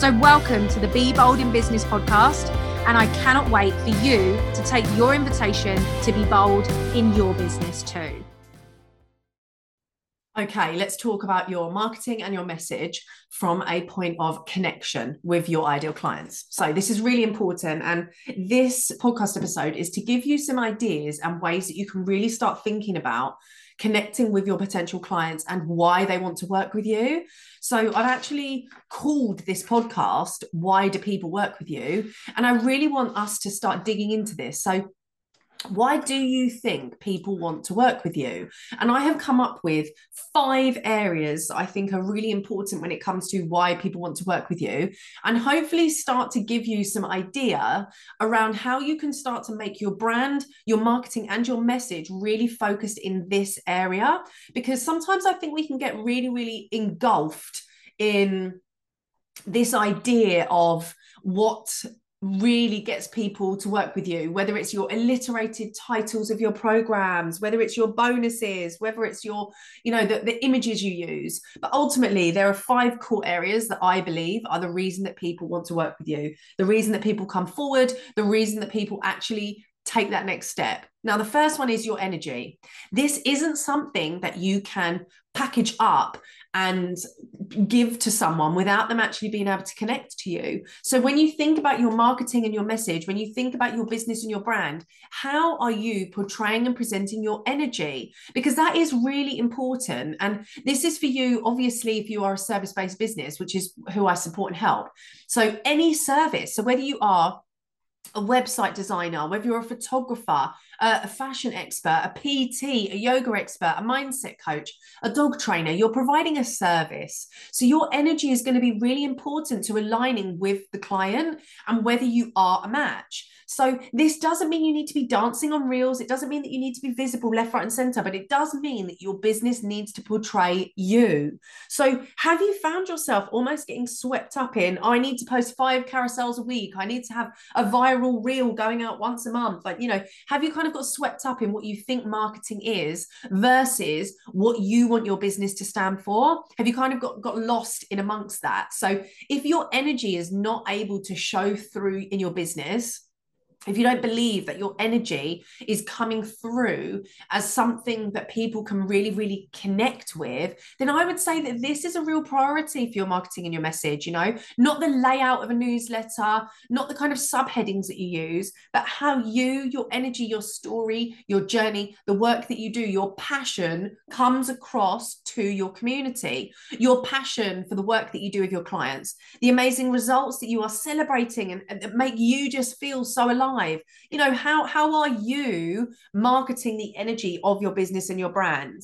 So, welcome to the Be Bold in Business podcast and I cannot wait for you to take your invitation to be bold in your business too. Okay, let's talk about your marketing and your message from a point of connection with your ideal clients. So, this is really important. And this podcast episode is to give you some ideas and ways that you can really start thinking about connecting with your potential clients and why they want to work with you. So I've actually called this podcast Why Do People Work With You? And I really want us to start digging into this. So why do you think people want to work with you? And I have come up with five areas I think are really important when it comes to why people want to work with you, and hopefully start to give you some idea around how you can start to make your brand, your marketing, and your message really focused in this area. Because sometimes I think we can get really, really engulfed in this idea of what really gets people to work with you whether it's your alliterated titles of your programs whether it's your bonuses whether it's your you know the, the images you use. But ultimately there are five core areas that i believe are the reason that people want to work with you the reason that people come forward the reason that people actually take that next step. Now, the first one is your energy. This isn't something that you can package up and give to someone without them actually being able to connect to you. So, when you think about your marketing and your message, when you think about your business and your brand, how are you portraying and presenting your energy? Because that is really important. And this is for you, obviously, if you are a service based business, which is who I support and help. So, any service, so whether you are a website designer, whether you're a photographer, a fashion expert, a PT, a yoga expert, a mindset coach, a dog trainer, you're providing a service. So your energy is going to be really important to aligning with the client and whether you are a match. So this doesn't mean you need to be dancing on reels. It doesn't mean that you need to be visible left, right, and center, but it does mean that your business needs to portray you. So have you found yourself almost getting swept up in, I need to post five carousels a week. I need to have a viral reel going out once a month. Like, you know, have you kind of got swept up in what you think marketing is versus what you want your business to stand for? Have you kind of got, got lost in amongst that? So if your energy is not able to show through in your business, if you don't believe that your energy is coming through as something that people can really really connect with then i would say that this is a real priority for your marketing and your message you know? Not the layout of a newsletter not the kind of subheadings that you use but how you your energy your story your journey the work that you do your passion comes across to your community. Your passion for the work that you do with your clients. The amazing results that you are celebrating and, and that make you just feel so alive you know how how are you marketing the energy of your business and your brand?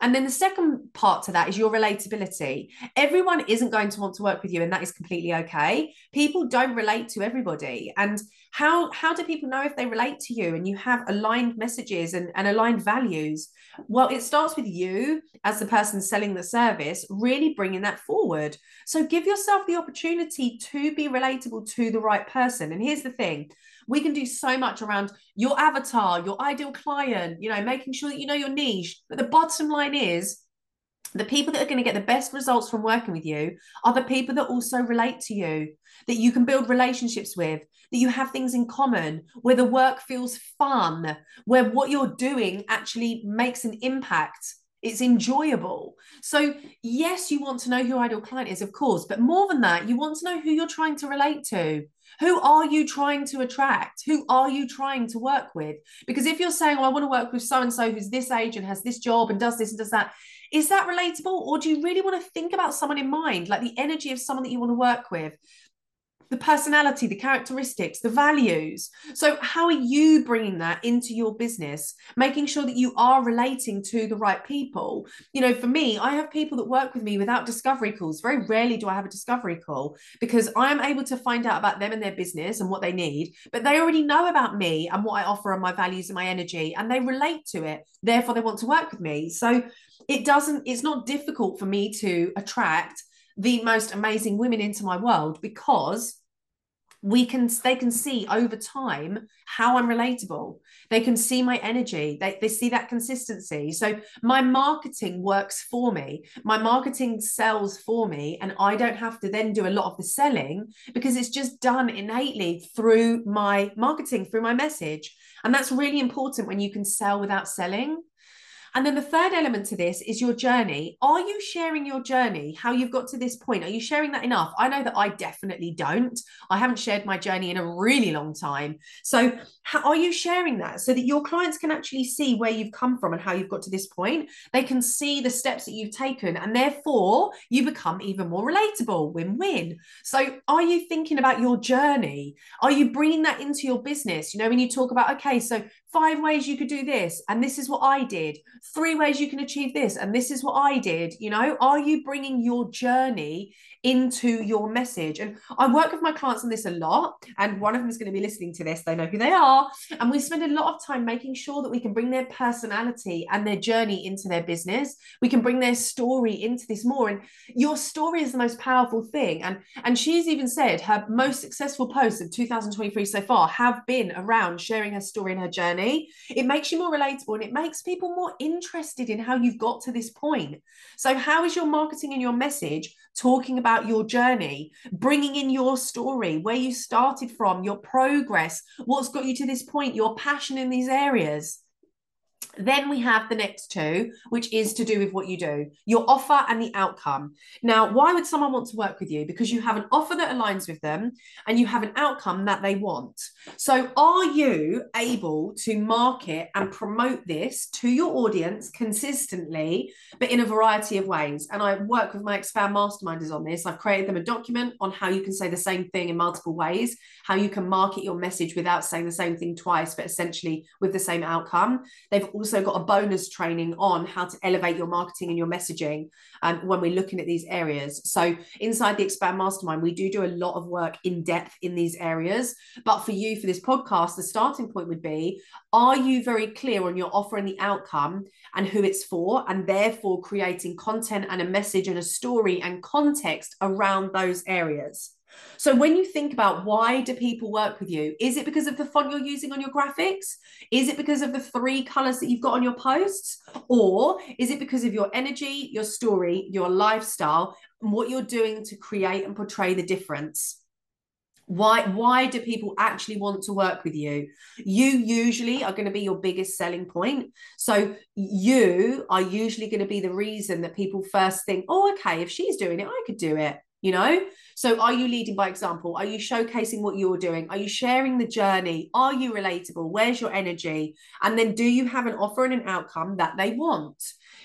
And then the second part to that is your relatability. Everyone isn't going to want to work with you and that is completely okay. People don't relate to everybody. And how how do people know if they relate to you and you have aligned messages and, and aligned values? Well it starts with you as the person selling the service really bringing that forward. So give yourself the opportunity to be relatable to the right person. And here's the thing we can do so much around your avatar, your ideal client, you know, making sure that you know your niche. But the bottom line is the people that are going to get the best results from working with you are the people that also relate to you, that you can build relationships with, that you have things in common, where the work feels fun, where what you're doing actually makes an impact. It's enjoyable. So, yes, you want to know who your ideal client is, of course, but more than that, you want to know who you're trying to relate to. Who are you trying to attract? Who are you trying to work with? Because if you're saying, oh, I want to work with so and so who's this age and has this job and does this and does that, is that relatable? Or do you really want to think about someone in mind, like the energy of someone that you want to work with? The personality, the characteristics, the values. So, how are you bringing that into your business, making sure that you are relating to the right people? You know, for me, I have people that work with me without discovery calls. Very rarely do I have a discovery call because I'm able to find out about them and their business and what they need, but they already know about me and what I offer and my values and my energy, and they relate to it. Therefore, they want to work with me. So, it doesn't, it's not difficult for me to attract the most amazing women into my world because we can they can see over time how i'm relatable they can see my energy. They, they see that consistency. So my marketing works for me. My marketing sells for me and i don't have to then do a lot of the selling because it's just done innately through my marketing through my message. And that's really important when you can sell without selling and then the third element to this is your journey. Are you sharing your journey, how you've got to this point? Are you sharing that enough? I know that I definitely don't. I haven't shared my journey in a really long time. So, how, are you sharing that so that your clients can actually see where you've come from and how you've got to this point? They can see the steps that you've taken, and therefore you become even more relatable win win. So, are you thinking about your journey? Are you bringing that into your business? You know, when you talk about, okay, so five ways you could do this and this is what i did. Three ways you can achieve this and this is what i did. You know are you bringing your journey into your message. And i work with my clients on this a lot and one of them is going to be listening to this. They know who they are. And we spend a lot of time making sure that we can bring their personality and their journey into their business. We can bring their story into this more. And your story is the most powerful thing. And and she's even said her most successful posts of 2023 so far have been around sharing her story and her journey. It makes you more relatable and it makes people more interested in how you've got to this point. So, how is your marketing and your message talking about your journey, bringing in your story, where you started from, your progress, what's got you to this point, your passion in these areas? Then we have the next two, which is to do with what you do, your offer and the outcome. Now, why would someone want to work with you? Because you have an offer that aligns with them and you have an outcome that they want. So, are you able to market and promote this to your audience consistently, but in a variety of ways? And I work with my Expand Masterminders on this. I've created them a document on how you can say the same thing in multiple ways, how you can market your message without saying the same thing twice, but essentially with the same outcome. They've also got a bonus training on how to elevate your marketing and your messaging um, when we're looking at these areas. So inside the Expand Mastermind, we do do a lot of work in depth in these areas. But for you, for this podcast, the starting point would be, are you very clear on your offer and the outcome and who it's for, and therefore creating content and a message and a story and context around those areas? So when you think about why do people work with you, is it because of the font you're using on your graphics? Is it because of the three colors that you've got on your posts? Or is it because of your energy, your story, your lifestyle, and what you're doing to create and portray the difference? why why do people actually want to work with you you usually are going to be your biggest selling point so you are usually going to be the reason that people first think oh okay if she's doing it i could do it you know? So are you leading by example? Are you showcasing what you're doing? Are you sharing the journey? Are you relatable? Where's your energy? And then do you have an offer and an outcome that they want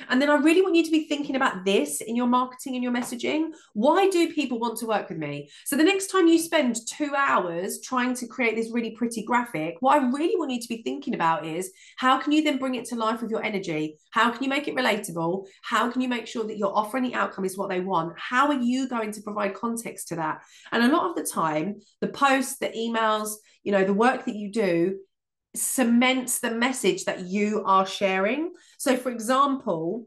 and then I really want you to be thinking about this in your marketing and your messaging. Why do people want to work with me? So the next time you spend two hours trying to create this really pretty graphic, what I really want you to be thinking about is how can you then bring it to life with your energy? How can you make it relatable? How can you make sure that your offer and the outcome is what they want? How are you going to provide context to that? And a lot of the time, the posts, the emails, you know, the work that you do cements the message that you are sharing. So, for example,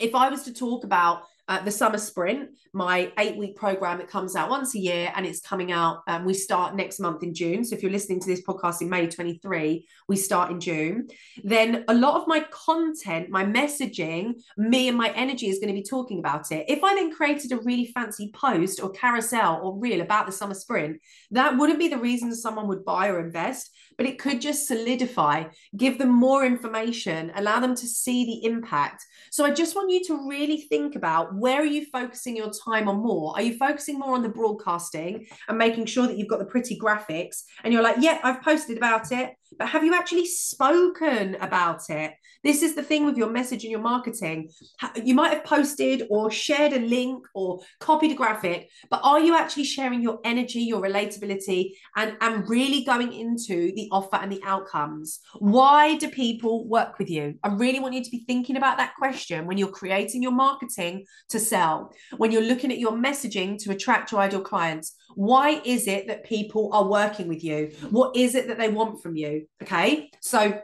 if I was to talk about uh, the summer sprint, my eight week program that comes out once a year and it's coming out. Um, we start next month in June. So if you're listening to this podcast in May 23, we start in June. Then a lot of my content, my messaging, me and my energy is going to be talking about it. If I then created a really fancy post or carousel or reel about the summer sprint, that wouldn't be the reason someone would buy or invest but it could just solidify, give them more information, allow them to see the impact. So I just want you to really think about where are you focusing your time on more? Are you focusing more on the broadcasting and making sure that you've got the pretty graphics and you're like, yeah, I've posted about it, but have you actually spoken about it? This is the thing with your message and your marketing. You might have posted or shared a link or copied a graphic, but are you actually sharing your energy, your relatability, and, and really going into the offer and the outcomes? Why do people work with you? I really want you to be thinking about that question when you're creating your marketing to sell, when you're looking at your messaging to attract your ideal clients. Why is it that people are working with you? What is it that they want from you? Okay. So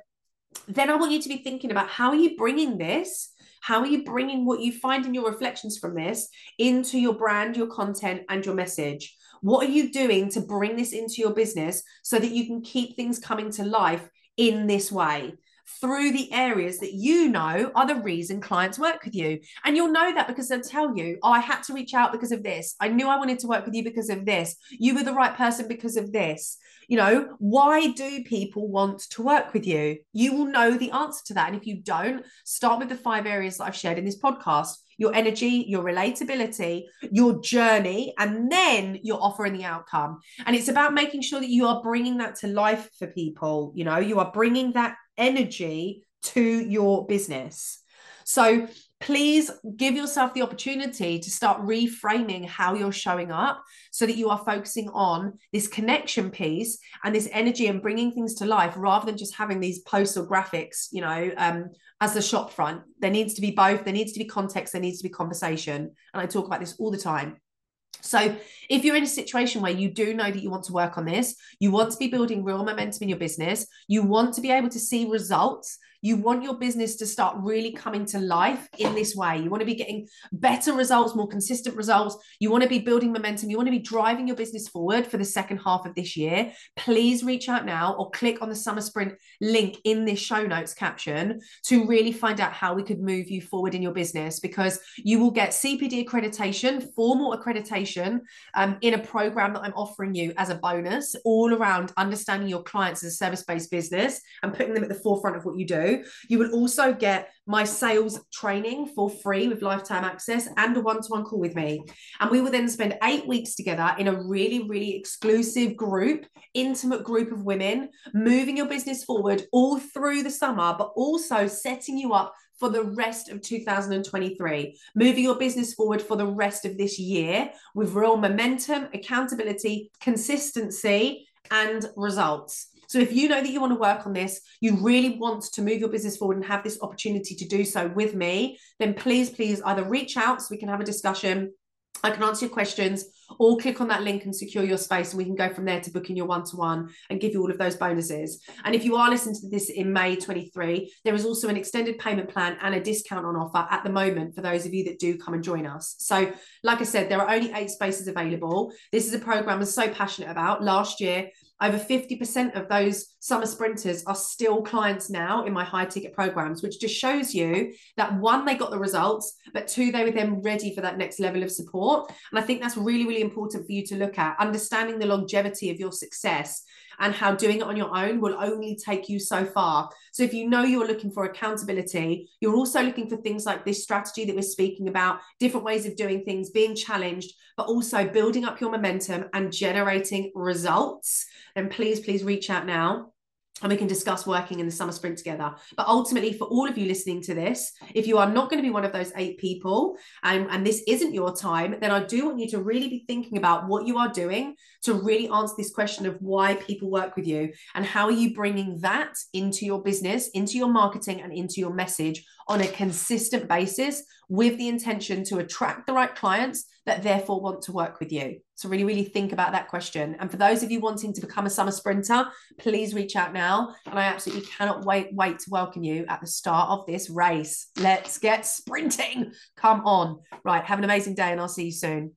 then I want you to be thinking about how are you bringing this? How are you bringing what you find in your reflections from this into your brand, your content, and your message? What are you doing to bring this into your business so that you can keep things coming to life in this way? Through the areas that you know are the reason clients work with you. And you'll know that because they'll tell you, oh, I had to reach out because of this. I knew I wanted to work with you because of this. You were the right person because of this. You know, why do people want to work with you? You will know the answer to that. And if you don't, start with the five areas that I've shared in this podcast your energy, your relatability, your journey, and then your offer and the outcome. And it's about making sure that you are bringing that to life for people. You know, you are bringing that energy to your business. So please give yourself the opportunity to start reframing how you're showing up so that you are focusing on this connection piece and this energy and bringing things to life rather than just having these posts or graphics you know um, as the shop front. There needs to be both. There needs to be context. There needs to be conversation. And i talk about this all the time. So, if you're in a situation where you do know that you want to work on this, you want to be building real momentum in your business, you want to be able to see results, you want your business to start really coming to life in this way. You want to be getting better results, more consistent results. You want to be building momentum. You want to be driving your business forward for the second half of this year. Please reach out now or click on the Summer Sprint link in this show notes caption to really find out how we could move you forward in your business because you will get CPD accreditation, formal accreditation um, in a program that I'm offering you as a bonus, all around understanding your clients as a service based business and putting them at the forefront of what you do. You will also get my sales training for free with lifetime access and a one to one call with me. And we will then spend eight weeks together in a really, really exclusive group, intimate group of women, moving your business forward all through the summer, but also setting you up for the rest of 2023, moving your business forward for the rest of this year with real momentum, accountability, consistency, and results. So if you know that you want to work on this, you really want to move your business forward and have this opportunity to do so with me, then please, please either reach out so we can have a discussion. I can answer your questions or click on that link and secure your space and we can go from there to booking your one-to-one and give you all of those bonuses. And if you are listening to this in may 23 there is also an extended payment plan and a discount on offer at the moment for those of you that do come and join us. So like i said there are only eight spaces available. This is a program i'm so passionate about. Last year over 50% of those summer sprinters are still clients now in my high ticket programs, which just shows you that one, they got the results, but two, they were then ready for that next level of support. And I think that's really, really important for you to look at, understanding the longevity of your success and how doing it on your own will only take you so far. So if you know you're looking for accountability, you're also looking for things like this strategy that we're speaking about, different ways of doing things, being challenged, but also building up your momentum and generating results, then please, please reach out now and we can discuss working in the summer sprint together. But ultimately, for all of you listening to this, if you are not going to be one of those eight people and, and this isn't your time, then I do want you to really be thinking about what you are doing to really answer this question of why people work with you and how are you bringing that into your business, into your marketing, and into your message on a consistent basis with the intention to attract the right clients that therefore want to work with you? So, really, really think about that question. And for those of you wanting to become a summer sprinter, please reach out now. And I absolutely cannot wait, wait to welcome you at the start of this race. Let's get sprinting. Come on. Right. Have an amazing day, and I'll see you soon.